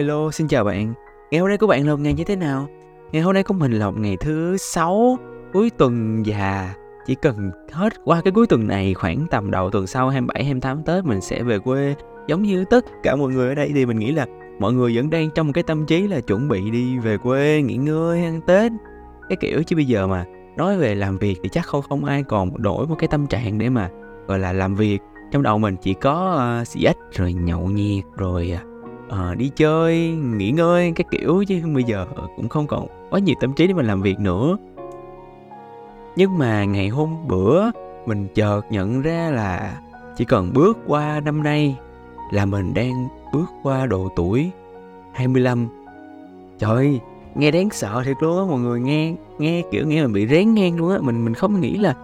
hello, xin chào bạn. Ngày hôm nay của bạn là một ngày như thế nào? Ngày hôm nay của mình là một ngày thứ sáu cuối tuần và chỉ cần hết qua cái cuối tuần này khoảng tầm đầu tuần sau 27 28 Tết mình sẽ về quê giống như tất cả mọi người ở đây thì mình nghĩ là mọi người vẫn đang trong một cái tâm trí là chuẩn bị đi về quê nghỉ ngơi ăn Tết cái kiểu chứ bây giờ mà nói về làm việc thì chắc không không ai còn đổi một cái tâm trạng để mà gọi là làm việc trong đầu mình chỉ có uh, xì ếch rồi nhậu nhẹt rồi uh, Ờ, đi chơi nghỉ ngơi cái kiểu chứ bây giờ ờ, cũng không còn quá nhiều tâm trí để mình làm việc nữa. Nhưng mà ngày hôm bữa mình chợt nhận ra là chỉ cần bước qua năm nay là mình đang bước qua độ tuổi 25 trời ơi, nghe đáng sợ thiệt luôn á mọi người nghe nghe kiểu nghe mình bị rén ngang luôn á. Mình mình không nghĩ là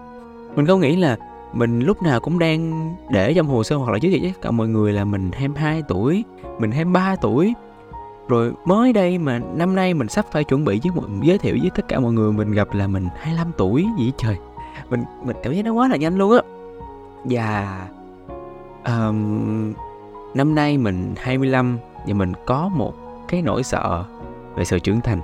mình không nghĩ là mình lúc nào cũng đang để trong hồ sơ hoặc là giới thiệu với cả mọi người là mình 22 tuổi mình 23 tuổi. Rồi mới đây mà năm nay mình sắp phải chuẩn bị với mọi giới thiệu với tất cả mọi người mình gặp là mình 25 tuổi gì trời. Mình mình cảm thấy nó quá là nhanh luôn á. Và um, năm nay mình 25 và mình có một cái nỗi sợ về sự trưởng thành.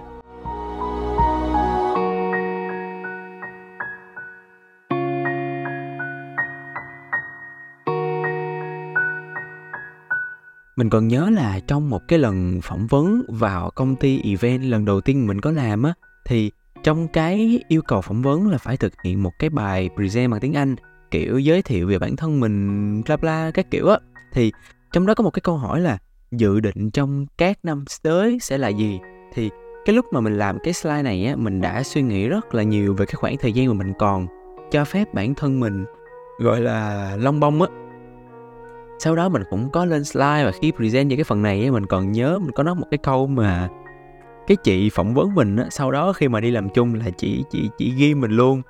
Mình còn nhớ là trong một cái lần phỏng vấn vào công ty event lần đầu tiên mình có làm á, thì trong cái yêu cầu phỏng vấn là phải thực hiện một cái bài present bằng tiếng Anh, kiểu giới thiệu về bản thân mình, bla bla, các kiểu á. Thì trong đó có một cái câu hỏi là dự định trong các năm tới sẽ là gì? Thì cái lúc mà mình làm cái slide này á, mình đã suy nghĩ rất là nhiều về cái khoảng thời gian mà mình còn cho phép bản thân mình, gọi là long bông á sau đó mình cũng có lên slide và khi present về cái phần này mình còn nhớ mình có nói một cái câu mà cái chị phỏng vấn mình á, sau đó khi mà đi làm chung là chị chị chị ghi mình luôn.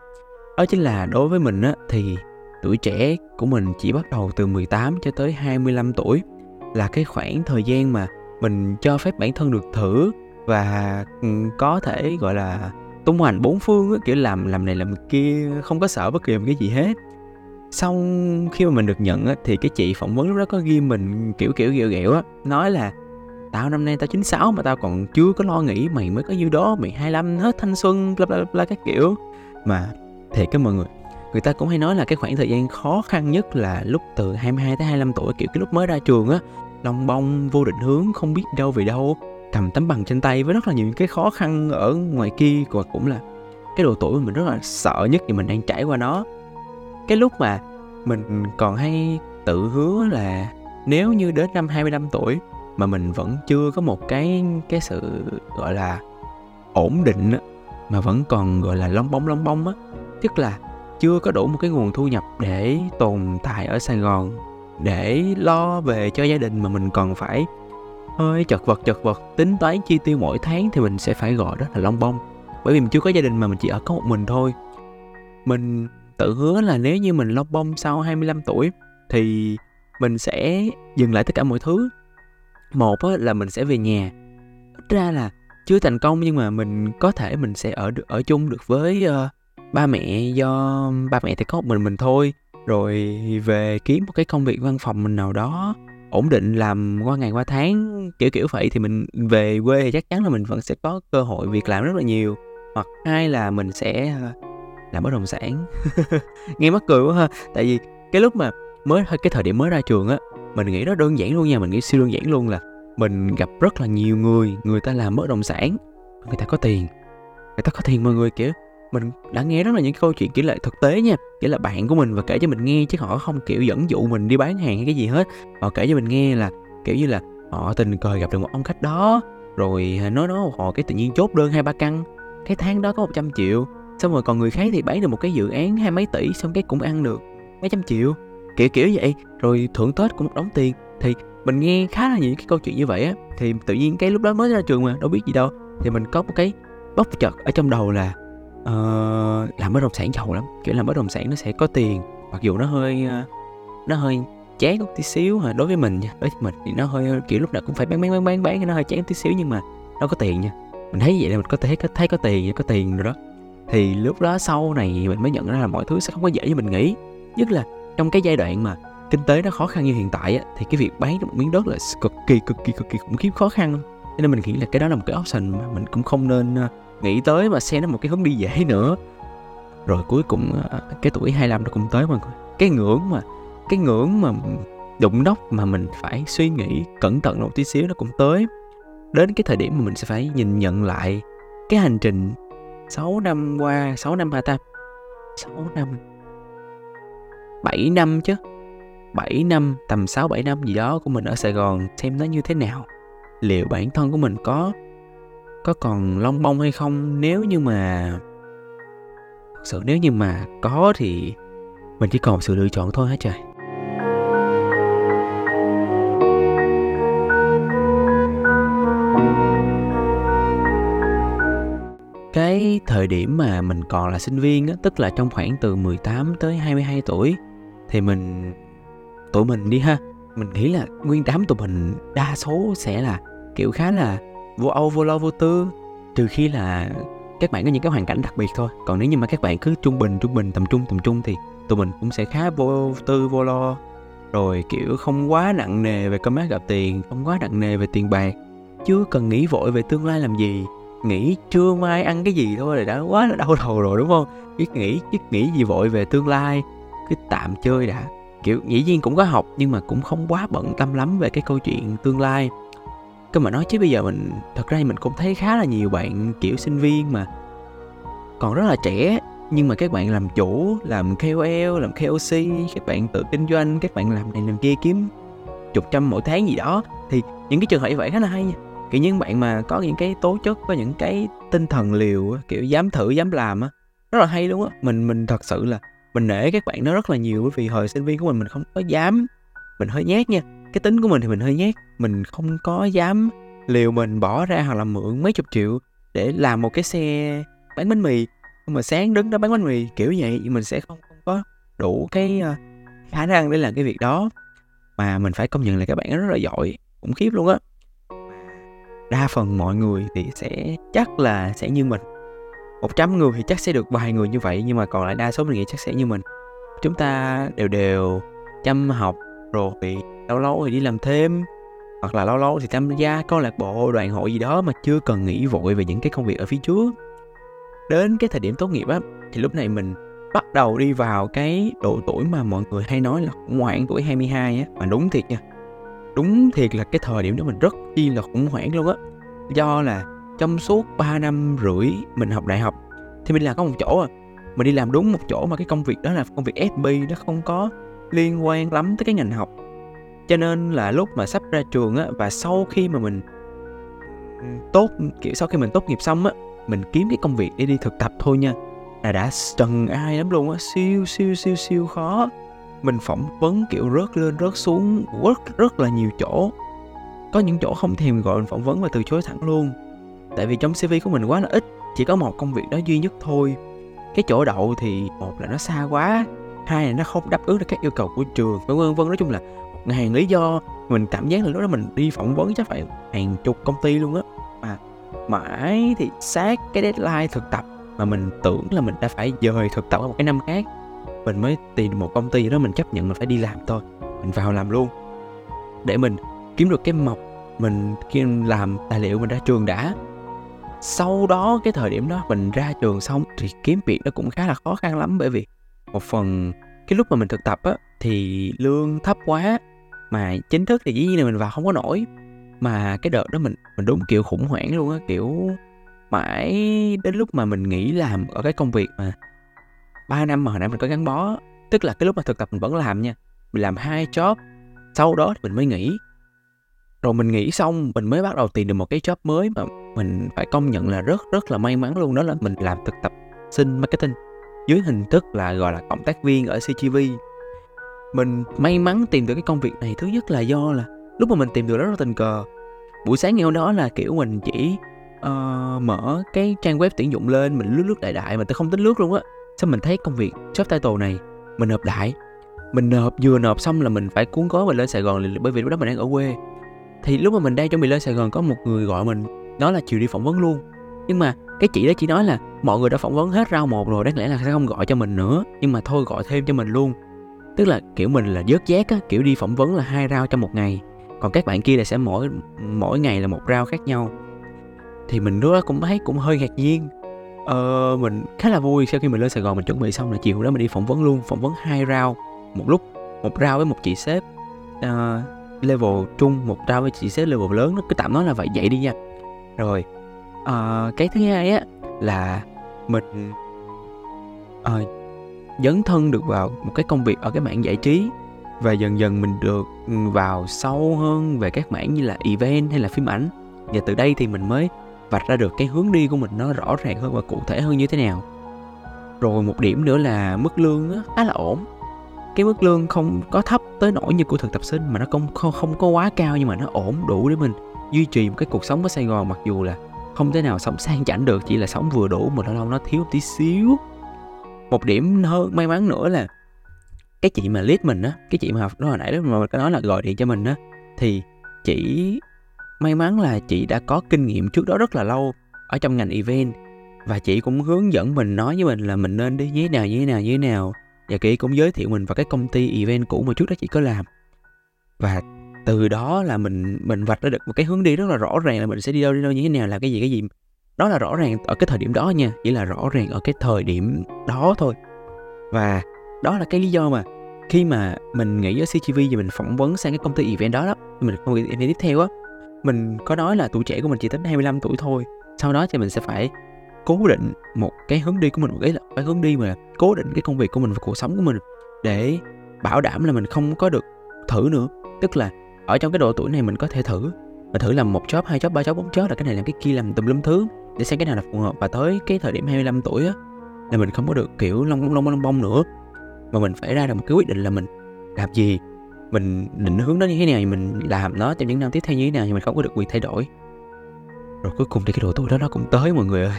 Đó chính là đối với mình á thì tuổi trẻ của mình chỉ bắt đầu từ 18 cho tới 25 tuổi là cái khoảng thời gian mà mình cho phép bản thân được thử và ừ, có thể gọi là tung hoành bốn phương á, kiểu làm làm này làm kia không có sợ bất kỳ một cái gì hết xong khi mà mình được nhận á, thì cái chị phỏng vấn lúc đó có ghi mình kiểu kiểu ghẹo ghẹo á nói là tao năm nay tao 96 mà tao còn chưa có lo nghĩ mày mới có nhiêu đó mày 25 hết thanh xuân bla bla bla các kiểu. Mà thiệt cái mọi người người ta cũng hay nói là cái khoảng thời gian khó khăn nhất là lúc từ 22 tới 25 tuổi kiểu cái lúc mới ra trường á long bông vô định hướng không biết đâu về đâu cầm tấm bằng trên tay với rất là nhiều cái khó khăn ở ngoài kia và cũng là cái độ tuổi mình rất là sợ nhất thì mình đang trải qua nó cái lúc mà mình còn hay tự hứa là nếu như đến năm 25 tuổi mà mình vẫn chưa có một cái cái sự gọi là ổn định á, mà vẫn còn gọi là lông bông lông bông á tức là chưa có đủ một cái nguồn thu nhập để tồn tại ở Sài Gòn để lo về cho gia đình mà mình còn phải hơi chật vật chật vật tính toán chi tiêu mỗi tháng thì mình sẽ phải gọi đó là long bông bởi vì mình chưa có gia đình mà mình chỉ ở có một mình thôi. Mình tự hứa là nếu như mình lo bông sau 25 tuổi thì mình sẽ dừng lại tất cả mọi thứ. Một là mình sẽ về nhà. Ít ra là chưa thành công nhưng mà mình có thể mình sẽ ở được ở chung được với uh, ba mẹ do ba mẹ thì có một mình mình thôi. Rồi về kiếm một cái công việc văn phòng mình nào đó ổn định làm qua ngày qua tháng kiểu kiểu vậy thì mình về quê thì chắc chắn là mình vẫn sẽ có cơ hội việc làm rất là nhiều. Hoặc hai là mình sẽ ờ, làm bất động sản. Nghe mắc cười quá ha. Tại vì cái lúc mà mới, cái thời điểm mới ra trường á, mình nghĩ nó đơn giản luôn nha, mình nghĩ siêu đơn giản luôn là mình gặp rất là nhiều người người ta làm bất động sản, người ta có tiền, người ta có tiền mọi người, kiểu, mình đã nghe rất là những câu chuyện kiểu là thực tế nha kiểu là bạn của mình và kể cho mình nghe chứ họ không, kiểu, dẫn dụ mình đi bán hàng hay cái gì hết. Họ kể cho mình nghe là, kiểu như là, họ tình cờ gặp được một ông khách đó, rồi à, nói nói họ cái tự nhiên chốt đơn hai ba căn, cái tháng đó có 100 triệu xong rồi còn người khác thì bán được một cái dự án hai mấy tỷ xong cái cũng ăn được mấy trăm triệu kiểu kiểu vậy rồi thưởng tết cũng một đống tiền thì mình nghe khá là nhiều cái câu chuyện như vậy á thì tự nhiên cái lúc đó mới ra trường mà đâu biết gì đâu thì mình có một cái bóc chật ở trong đầu là uh, làm bất động sản giàu lắm kiểu làm bất động sản nó sẽ có tiền mặc dù nó hơi uh, nó hơi chán một tí xíu mà đối với mình nha đối với mình thì nó hơi kiểu lúc nào cũng phải bán bán bán bán bán nó hơi chán tí xíu nhưng mà nó có tiền nha mình thấy vậy là mình có thể thấy, thấy có tiền có tiền rồi đó thì lúc đó sau này mình mới nhận ra là mọi thứ sẽ không có dễ như mình nghĩ. Nhất là trong cái giai đoạn mà kinh tế nó khó khăn như hiện tại á, thì cái việc bán một miếng đất là cực kỳ cực kỳ cực kỳ khủng khiếp khó khăn. Cho nên mình nghĩ là cái đó là một cái option mà mình cũng không nên ờ, nghĩ tới mà xem nó một cái hướng đi dễ nữa. Rồi cuối cùng ờ, cái tuổi 25 nó cũng tới mọi người. Cái ngưỡng mà cái ngưỡng mà đụng nóc mà mình phải suy nghĩ cẩn thận một tí xíu nó cũng tới. Đến cái thời điểm mà mình sẽ phải nhìn nhận lại cái hành trình 6 năm qua 6 năm hả ta? 6 năm. 7 năm chứ. 7 năm, tầm 6 7 năm gì đó của mình ở Sài Gòn, xem nó như thế nào. Liệu bản thân của mình có có còn long bông hay không? Nếu như mà, thật sự nếu như mà có thì mình chỉ còn sự lựa chọn thôi hả trời? Cái thời điểm mà mình còn là sinh viên á, tức là trong khoảng từ 18 tới 22 tuổi thì mình tụi mình đi ha mình nghĩ là nguyên đám tụi mình đa số sẽ là kiểu khá là vô âu vô lo vô tư trừ khi là các bạn có những cái hoàn cảnh đặc biệt thôi. Còn nếu như mà các bạn cứ trung bình trung bình tầm trung tầm trung thì tụi mình cũng sẽ khá vô tư vô lo. Rồi kiểu không quá nặng nề về cơm áo gạo tiền không quá nặng nề về tiền bạc chưa cần nghĩ vội về tương lai làm gì nghĩ trưa mai ăn cái gì thôi là đã quá là đau đầu rồi, đúng không? Biết nghĩ biết nghĩ gì vội về tương lai, cứ tạm chơi đã. Kiểu, dĩ nhiên cũng có học nhưng mà cũng không quá bận tâm lắm về cái câu chuyện tương lai. Cơ mà nói chứ bây giờ mình, thật ra mình cũng thấy khá là nhiều bạn, kiểu, sinh viên mà còn rất là trẻ, nhưng mà các bạn làm chủ, làm KOL làm KOC các bạn tự kinh doanh, các bạn làm này làm kia kiếm chục trăm mỗi tháng gì đó, thì những cái trường hợp như vậy khá là hay nha kiểu những bạn mà có những cái tố chất, có những cái tinh thần liều kiểu dám thử, dám làm á, rất là hay luôn á. Mình mình thật sự là mình nể các bạn nó rất là nhiều bởi vì hồi sinh viên của mình mình không có dám, mình hơi nhát nha. Cái tính của mình thì mình hơi nhát, mình không có dám liều mình bỏ ra hoặc là mượn mấy chục triệu để làm một cái xe bán bánh mì. Mà sáng đứng đó bán bánh mì kiểu vậy mình sẽ không không có đủ cái ờ, khả năng để làm cái việc đó. Mà mình phải công nhận là các bạn rất là giỏi, khủng khiếp luôn á đa phần mọi người thì sẽ chắc là sẽ như mình. 100 người thì chắc sẽ được vài người như vậy, nhưng mà còn lại đa số mình nghĩ chắc sẽ như mình. Chúng ta đều đều chăm học, rồi lâu lâu thì đi làm thêm, hoặc là lâu lâu thì tham gia câu lạc bộ, đoàn hội gì đó mà chưa cần nghĩ vội về những cái công việc ở phía trước. Đến cái thời điểm tốt nghiệp á, thì lúc này mình bắt đầu đi vào cái độ tuổi mà mọi người hay nói là khủng hoảng tuổi 22 á, mà đúng thiệt nha đúng thiệt là cái thời điểm đó mình rất chi là khủng hoảng luôn á. Do là trong suốt 3 năm rưỡi mình học đại học, thì mình làm có một chỗ à. Mình đi làm đúng một chỗ mà cái công việc đó là công việc FB nó không có liên quan lắm tới cái ngành học. Cho nên là lúc mà sắp ra trường á, và sau khi mà mình tốt, kiểu sau khi mình tốt nghiệp xong á, mình kiếm cái công việc để đi thực tập thôi nha, là đã trần ai lắm luôn á. Siêu siêu siêu siêu khó mình phỏng vấn, kiểu, rớt lên, rớt xuống rất rất là nhiều chỗ. Có những chỗ không thèm gọi mình phỏng vấn và từ chối thẳng luôn. Tại vì trong cv của mình quá là ít, chỉ có một công việc đó duy nhất thôi. Cái chỗ đậu thì, một là nó xa quá, hai là nó không đáp ứng được các yêu cầu của trường, vân vân vân. Nói chung là một lý do, mình cảm giác là lúc đó mình đi phỏng vấn chắc phải hàng chục công ty luôn á. Mà mãi thì sát cái deadline thực tập mà mình tưởng là mình đã phải dời thực tập ở một cái năm khác mình mới tìm được một công ty đó mình chấp nhận là phải đi làm thôi. Mình vào làm luôn. Để mình kiếm được cái mộc, mình khi làm tài liệu mình ra trường đã. Sau đó, cái thời điểm đó mình ra trường xong thì kiếm việc nó cũng khá là khó khăn lắm bởi vì một phần, cái lúc mà mình thực tập á, thì lương thấp quá, mà chính thức thì dĩ nhiên là mình vào không có nổi. Mà cái đợt đó mình mình đúng kiểu khủng hoảng luôn á, kiểu, mãi đến lúc mà mình nghỉ làm ở cái công việc mà 3 năm mà hồi nãy mình có gắn bó tức là cái lúc mà thực tập mình vẫn làm nha mình làm hai job sau đó thì mình mới nghỉ. Rồi mình nghỉ xong mình mới bắt đầu tìm được một cái job mới mà mình phải công nhận là rất rất là may mắn luôn đó là mình làm thực tập sinh marketing dưới hình thức là gọi là cộng tác viên ở CGV mình may mắn tìm được cái công việc này thứ nhất là do là lúc mà mình tìm được rất là tình cờ. Buổi sáng ngày hôm đó là kiểu mình chỉ uh, mở cái trang web tuyển dụng lên mình lướt lướt đại đại mà tôi không tính lướt luôn á xong mình thấy công việc job title này mình nộp đại? Mình nộp, vừa nộp xong là mình phải cuốn gói mình lên Sài Gòn bởi vì lúc đó mình đang ở quê. Thì lúc mà mình đang chuẩn bị lên Sài Gòn có một người gọi mình, đó là chiều đi phỏng vấn luôn. Nhưng mà cái chị đó chỉ nói là mọi người đã phỏng vấn hết rau một rồi, đáng lẽ là sẽ không gọi cho mình nữa. Nhưng mà thôi gọi thêm cho mình luôn. Tức là kiểu mình là dớt giác á, kiểu đi phỏng vấn là hai rau trong một ngày. Còn các bạn kia là sẽ mỗi mỗi ngày là một rau khác nhau. Thì mình lúc đó cũng thấy cũng hơi ngạc nhiên ờ, mình khá là vui sau khi mình lên Sài Gòn mình chuẩn bị xong là chiều đó mình đi phỏng vấn luôn phỏng vấn hai round một lúc một round với một chị sếp. Uh, level trung một round với chị sếp level lớn nó cứ tạm nói là vậy vậy đi nha. Rồi uh, cái thứ hai á là mình uh, dấn thân được vào một cái công việc ở cái mảng giải trí và dần dần mình được ừ, vào sâu hơn về các mảng như là event hay là phim ảnh. Và từ đây thì mình mới vạch ra được cái hướng đi của mình nó rõ ràng hơn và cụ thể hơn như thế nào. Rồi một điểm nữa là mức lương á, khá là ổn. Cái mức lương không có thấp tới nỗi như của thực tập sinh mà nó không không, không có quá cao nhưng mà nó ổn đủ để mình duy trì một cái cuộc sống ở Sài Gòn mặc dù là không thể nào sống sang chảnh được chỉ là sống vừa đủ mà lâu lâu nó thiếu một tí xíu. Một điểm hơn may mắn nữa là cái chị mà lead mình á cái chị mà học đó hồi nãy đó mà có nói là gọi điện cho mình á thì chỉ may mắn là chị đã có kinh nghiệm trước đó rất là lâu ở trong ngành event và chị cũng hướng dẫn mình, nói với mình là mình nên đi như thế nào, như thế nào, như thế nào. Và chị cũng giới thiệu mình vào cái công ty event cũ mà trước đó chị có làm. Và từ đó là mình mình vạch ra được một cái hướng đi rất là rõ ràng là mình sẽ đi đâu đi đâu, như thế nào là cái gì cái gì. Đó là rõ ràng ở cái thời điểm đó nha, chỉ là rõ ràng ở cái thời điểm đó thôi. Và đó là cái lý do mà khi mà mình nghĩ ở CGV và mình phỏng vấn sang cái công ty event đó đó, mình công ty event tiếp theo á mình có nói là tuổi trẻ của mình chỉ tính 25 tuổi thôi. Sau đó thì mình sẽ phải cố định một cái hướng đi của mình, một cái là phải hướng đi mà cố định cái công việc của mình và cuộc sống của mình để bảo đảm là mình không có được thử nữa. Tức là ở trong cái độ tuổi này mình có thể thử và thử làm một job, hai job, ba job, bốn job là cái này làm cái kia làm tùm lum thứ để xem cái nào là phù hợp. Và tới cái thời điểm 25 tuổi á, là mình không có được kiểu long long long long bông nữa. Mà mình phải ra được một cái quyết định là mình làm gì mình định hướng nó như thế nào thì mình làm nó trong những năm tiếp theo như thế nào thì mình không có được quyền thay đổi. Rồi cuối cùng thì cái độ tuổi đó nó cũng tới mọi người ơi.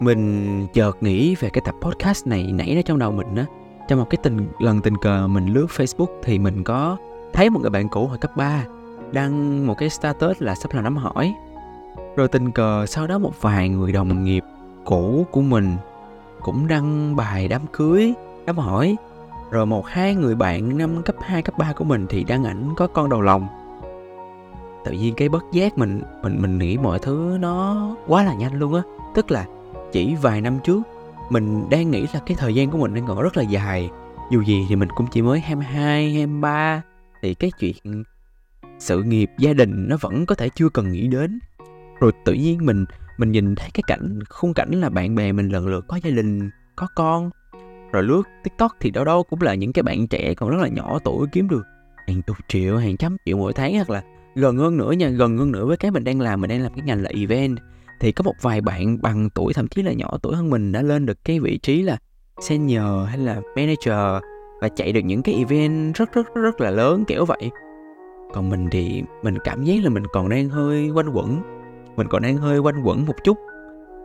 Mình chợt nghĩ về cái tập podcast này nãy ra trong đầu mình á. Trong một cái tình, lần tình cờ mình lướt Facebook thì mình có thấy một người bạn cũ hồi cấp 3 đăng một cái status là sắp làm đám hỏi. Rồi tình cờ sau đó một vài người đồng nghiệp cũ của mình cũng đăng bài đám cưới đám hỏi. Rồi một hai người bạn năm cấp 2, cấp 3 của mình thì đăng ảnh có con đầu lòng. Tự nhiên cái bất giác mình mình mình nghĩ mọi thứ nó quá là nhanh luôn á. Tức là chỉ vài năm trước mình đang nghĩ là cái thời gian của mình đang còn rất là dài. Dù gì thì mình cũng chỉ mới 22, 23 thì cái chuyện sự nghiệp gia đình nó vẫn có thể chưa cần nghĩ đến. Rồi tự nhiên mình mình nhìn thấy cái cảnh khung cảnh là bạn bè mình lần lượt có gia đình có con. Rồi lướt tiktok thì đâu đâu cũng là những cái bạn trẻ còn rất là nhỏ tuổi kiếm được hàng chục triệu hàng trăm triệu mỗi tháng hoặc là gần hơn nữa nha gần hơn nữa với cái mình đang làm. Mình đang làm cái ngành là event. Thì có một vài bạn bằng tuổi thậm chí là nhỏ tuổi hơn mình đã lên được cái vị trí là senior hay là manager và chạy được những cái event rất rất rất, rất là lớn kiểu vậy còn mình thì mình cảm giác là mình còn đang hơi quanh quẩn. Mình còn đang hơi quanh quẩn một chút.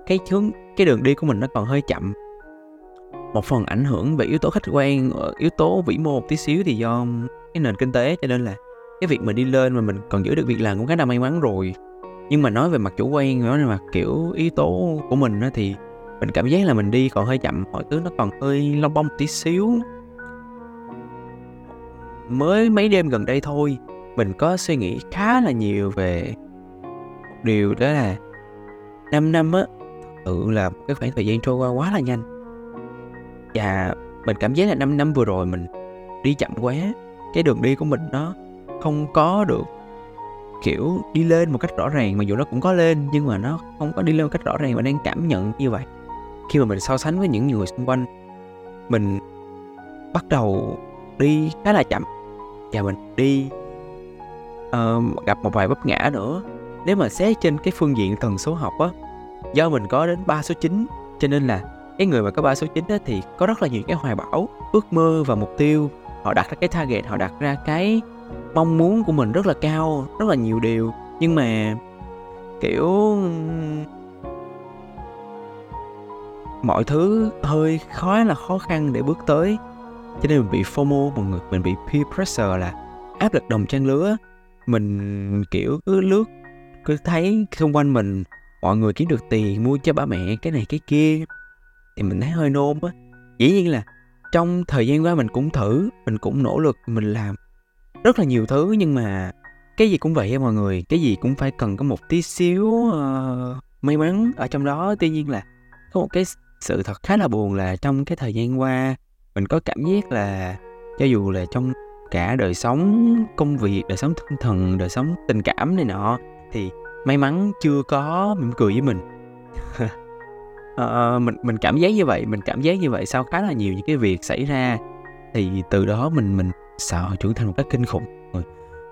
Cái hướng, cái đường đi của mình nó còn hơi chậm. Một phần ảnh hưởng về yếu tố khách quan ờ, yếu tố vĩ mô một tí xíu thì do cái nền kinh tế, cho nên là cái việc mình đi lên mà mình còn giữ được việc làm cũng khá là may mắn rồi. Nhưng mà nói về mặt chủ quan, nói về mặt kiểu yếu tố của mình á thì mình cảm giác là mình đi còn hơi chậm, mọi thứ nó còn hơi long bông tí xíu. Mới mấy đêm gần đây thôi mình có suy nghĩ khá là nhiều về một điều đó là 5 năm á tự là một cái khoảng thời gian trôi qua quá là nhanh. Và mình cảm giác là 5 năm vừa rồi mình đi chậm quá, cái đường đi của mình nó không có được, kiểu, đi lên một cách rõ ràng, mặc dù nó cũng có lên, nhưng mà nó không có đi lên một cách rõ ràng và đang cảm nhận như vậy. Khi mà mình so sánh với những người xung quanh, mình bắt đầu đi khá là chậm và mình đi uh, gặp một vài vấp ngã nữa. Nếu mà xét trên cái phương diện tần số học á do mình có đến 3 số 9 cho nên là cái người mà có 3 số 9 á thì có rất là nhiều cái hoài bão ước mơ và mục tiêu. Họ đặt ra cái target họ đặt ra cái mong muốn của mình rất là cao rất là nhiều điều. Nhưng mà kiểu mọi thứ hơi khó là khó khăn để bước tới. Cho nên mình bị FOMO mọi người mình bị peer pressure là áp lực đồng trang lứa mình kiểu cứ lướt cứ thấy xung quanh mình mọi người kiếm được tiền mua cho ba mẹ cái này cái kia thì mình thấy hơi nôn á. Dĩ nhiên là trong thời gian qua mình cũng thử mình cũng nỗ lực mình làm rất là nhiều thứ nhưng mà cái gì cũng vậy mọi người cái gì cũng phải cần có một tí xíu uh, may mắn ở trong đó. Tuy nhiên là có một cái sự thật khá là buồn là trong cái thời gian qua mình có cảm giác là cho dù là trong cả đời sống công việc đời sống tinh thần đời sống tình cảm này nọ thì may mắn chưa có mỉm cười với mình. À, mình mình cảm giác như vậy mình cảm giác như vậy sau khá là nhiều những cái việc xảy ra thì từ đó mình mình sợ trưởng thành một cách kinh khủng.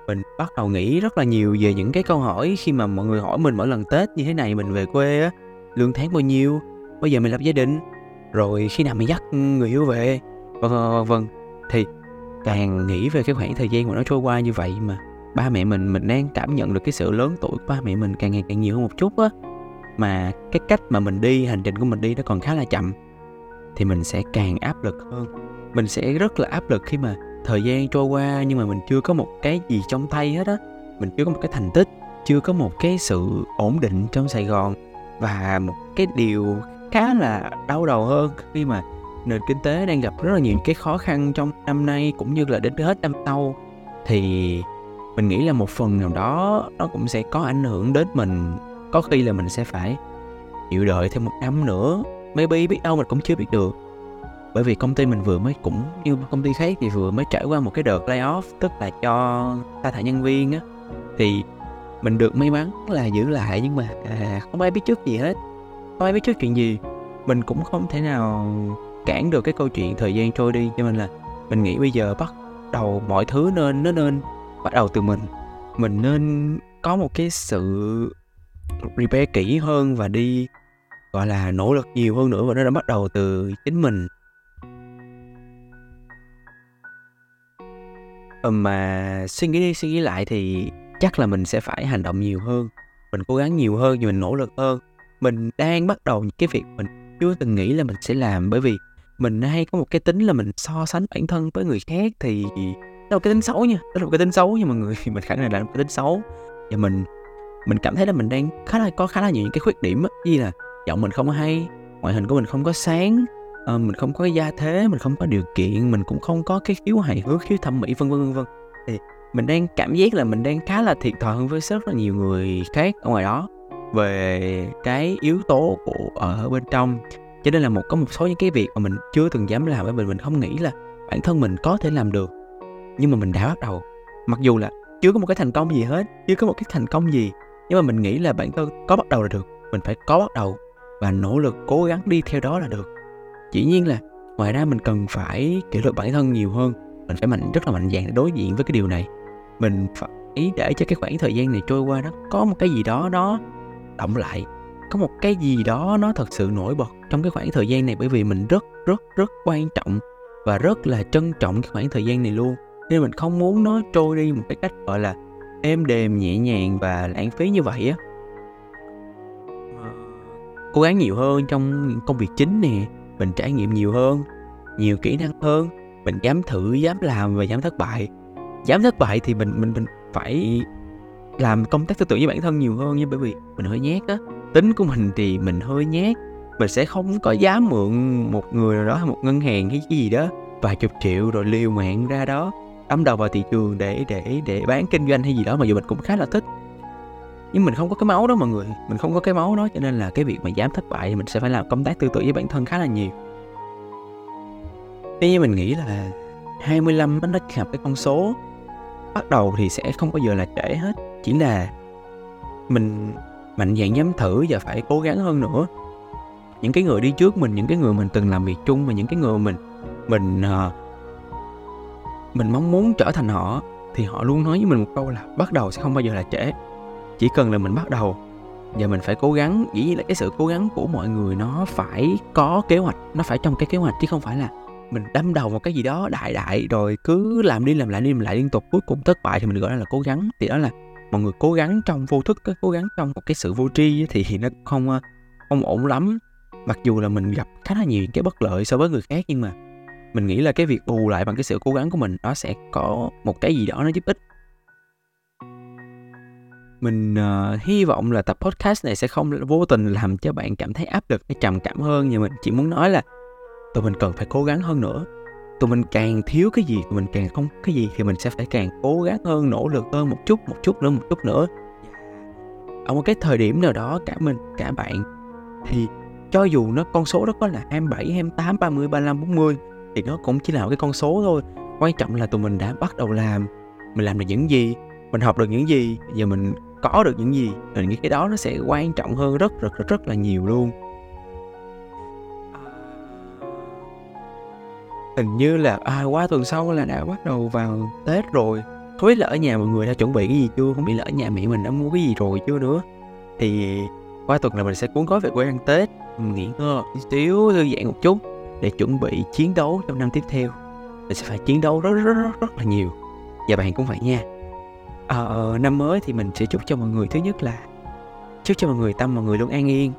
Mình bắt đầu nghĩ rất là nhiều về những cái câu hỏi khi mà mọi người hỏi mình mỗi lần tết như thế này mình về quê á lương tháng bao nhiêu bây giờ mình lập gia đình rồi khi nào mình dắt người yêu về vân vân vân thì càng nghĩ về cái khoảng thời gian mà nó trôi qua như vậy mà ba mẹ mình mình đang cảm nhận được cái sự lớn tuổi của ba mẹ mình càng ngày càng nhiều hơn một chút á. Mà cái cách mà mình đi, hành trình của mình đi nó còn khá là chậm, thì mình sẽ càng áp lực hơn. Mình sẽ rất là áp lực khi mà thời gian trôi qua nhưng mà mình chưa có một cái gì trong tay hết á. Mình chưa có một cái thành tích, chưa có một cái sự ổn định trong sài gòn. Và một cái điều khá là đau đầu hơn khi mà nền kinh tế đang gặp rất là nhiều cái khó khăn trong năm nay cũng như là đến hết năm sau. Thì mình nghĩ là một phần nào đó nó cũng sẽ có ảnh hưởng đến mình. Có khi là mình sẽ phải chịu đợi thêm một năm nữa. Maybe biết đâu mình cũng chưa biết được. Bởi vì công ty mình vừa mới cũng như công ty khác thì vừa mới trải qua một cái đợt layoff tức là cho sa thải nhân viên á. Thì mình được may mắn là giữ lại nhưng mà à, không ai biết trước gì hết. Không ai biết trước chuyện gì. Mình cũng không thể nào cản được cái câu chuyện thời gian trôi đi. Cho nên là mình nghĩ bây giờ bắt đầu mọi thứ nên, nó nên bắt đầu từ mình. Mình nên có một cái sự repair kỹ hơn và đi, gọi là, nỗ lực nhiều hơn nữa và nó đã bắt đầu từ chính mình. Ờ, mà suy nghĩ đi, suy nghĩ lại thì chắc là mình sẽ phải hành động nhiều hơn. Mình cố gắng nhiều hơn và mình nỗ lực hơn. Mình đang bắt đầu những cái việc mình chưa từng nghĩ là mình sẽ làm bởi vì mình hay có một cái tính là mình so sánh bản thân với người khác thì đó là một cái tính xấu nha đó là một cái tính xấu nhưng mà người mình khẳng định là một cái tính xấu. Và mình mình cảm thấy là mình đang khá là có khá là nhiều những cái khuyết điểm á như là giọng mình không hay ngoại hình của mình không có sáng uh, mình không có gia thế mình không có điều kiện mình cũng không có cái khiếu hài hước khiếu thẩm mỹ vân vân vân vân. Thì mình đang cảm giác là mình đang khá là thiệt thòi hơn với rất là nhiều người khác ở ngoài đó. Về cái yếu tố của ở bên trong cho nên là một, có một số những cái việc mà mình chưa từng dám làm bởi vì mình không nghĩ là bản thân mình có thể làm được. Nhưng mà mình đã bắt đầu. Mặc dù là chưa có một cái thành công gì hết, chưa có một cái thành công gì, nhưng mà mình nghĩ là bản thân có bắt đầu là được. Mình phải có bắt đầu và nỗ lực cố gắng đi theo đó là được. Chỉ nhiên là ngoài ra mình cần phải kỷ luật bản thân nhiều hơn. Mình phải mạnh, rất là mạnh dạn để đối diện với cái điều này. Mình phải để cho cái khoảng thời gian này trôi qua nó có một cái gì đó nó động lại có một cái gì đó nó thật sự nổi bật trong cái khoảng thời gian này, bởi vì mình rất rất rất quan trọng và rất là trân trọng cái khoảng thời gian này luôn. Nên mình không muốn nó trôi đi một cái cách, gọi là, êm đềm, nhẹ nhàng và lãng phí như vậy á. Cố gắng nhiều hơn trong công việc chính nè, mình trải nghiệm nhiều hơn, nhiều kỹ năng hơn, mình dám thử, dám làm và dám thất bại. Dám thất bại thì mình mình mình phải làm công tác tư tưởng với bản thân nhiều hơn nha, bởi vì mình hơi nhát á tính của mình thì mình hơi nhát. Mình sẽ không có dám mượn một người nào đó hay một ngân hàng hay gì đó, vài chục triệu rồi liều mạng ra đó, đâm đầu vào thị trường để để để bán kinh doanh hay gì đó mà dù mình cũng khá là thích. Nhưng mình không có cái máu đó mọi người, mình không có cái máu đó, cho nên là cái việc mà dám thất bại thì mình sẽ phải làm công tác tư tưởng với bản thân khá là nhiều. Tuy nhiên mình nghĩ là 25 nó chỉ là cái con số bắt đầu thì sẽ không bao giờ là trễ hết. Chỉ là mình mạnh dạn dám thử và phải cố gắng hơn nữa. Những cái người đi trước mình những cái người mình từng làm việc chung và những cái người mình mình uh, mình mong muốn trở thành họ thì họ luôn nói với mình một câu là bắt đầu sẽ không bao giờ là trễ. Chỉ cần là mình bắt đầu và mình phải cố gắng. Dĩ nhiên là cái sự cố gắng của mọi người nó phải có kế hoạch nó phải trong cái kế hoạch chứ không phải là mình đâm đầu một cái gì đó đại đại rồi cứ làm đi làm lại đi làm lại liên tục cuối cùng thất bại thì mình gọi là cố gắng. Thì đó là mọi người cố gắng trong vô thức cố gắng trong một cái sự vô tri thì nó không ờ, không ổn lắm. Mặc dù là mình gặp khá là nhiều cái bất lợi so với người khác nhưng mà mình nghĩ là cái việc bù lại bằng cái sự cố gắng của mình nó sẽ có một cái gì đó nó giúp ích. Mình uh, hy vọng là tập podcast này sẽ không vô tình làm cho bạn cảm thấy áp lực hay trầm cảm hơn nhưng mình chỉ muốn nói là tụi mình cần phải cố gắng hơn nữa tụi mình càng thiếu cái gì tụi mình càng không cái gì thì mình sẽ phải càng cố gắng hơn nỗ lực hơn một chút một chút nữa một chút nữa. Ở một cái thời điểm nào đó cả mình cả bạn thì cho dù nó con số đó có là 27, 28, 30, 35, 40 thì nó cũng chỉ là một cái con số thôi. Quan trọng là tụi mình đã bắt đầu làm mình làm được những gì mình học được những gì giờ mình có được những gì thì nghĩ cái đó nó sẽ quan trọng hơn rất rất rất rất là nhiều luôn. Hình như là à, qua tuần sau là đã bắt đầu vào tết rồi. Không biết là ở nhà mọi người đã chuẩn bị cái gì chưa? Không biết là ở nhà mẹ mình đã mua cái gì rồi chưa nữa? Thì qua tuần là mình sẽ cuốn gói về quê ăn tết. Nghỉ ngơi xíu thư giãn một chút để chuẩn bị chiến đấu trong năm tiếp theo. Mình sẽ phải chiến đấu rất rất rất rất là nhiều. Và bạn cũng vậy nha. Ờ, ờ, năm mới thì mình sẽ chúc cho mọi người. Thứ nhất là chúc cho mọi người tâm mọi người luôn an yên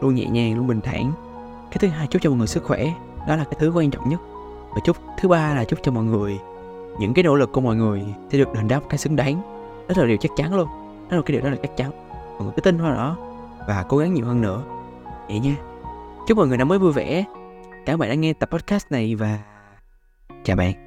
luôn nhẹ nhàng luôn bình thản. Cái thứ hai chúc cho mọi người sức khỏe. Đó là cái thứ quan trọng nhất và chúc thứ ba là chúc cho mọi người. Những cái nỗ lực của mọi người sẽ được đền đáp cái xứng đáng. Đó là điều chắc chắn luôn. Đó là cái điều đó là chắc chắn. Mọi người cứ tin vào đó và cố gắng nhiều hơn nữa. Vậy nha. Chúc mọi người năm mới vui vẻ. Cảm ơn bạn đã nghe tập podcast này và chào bạn.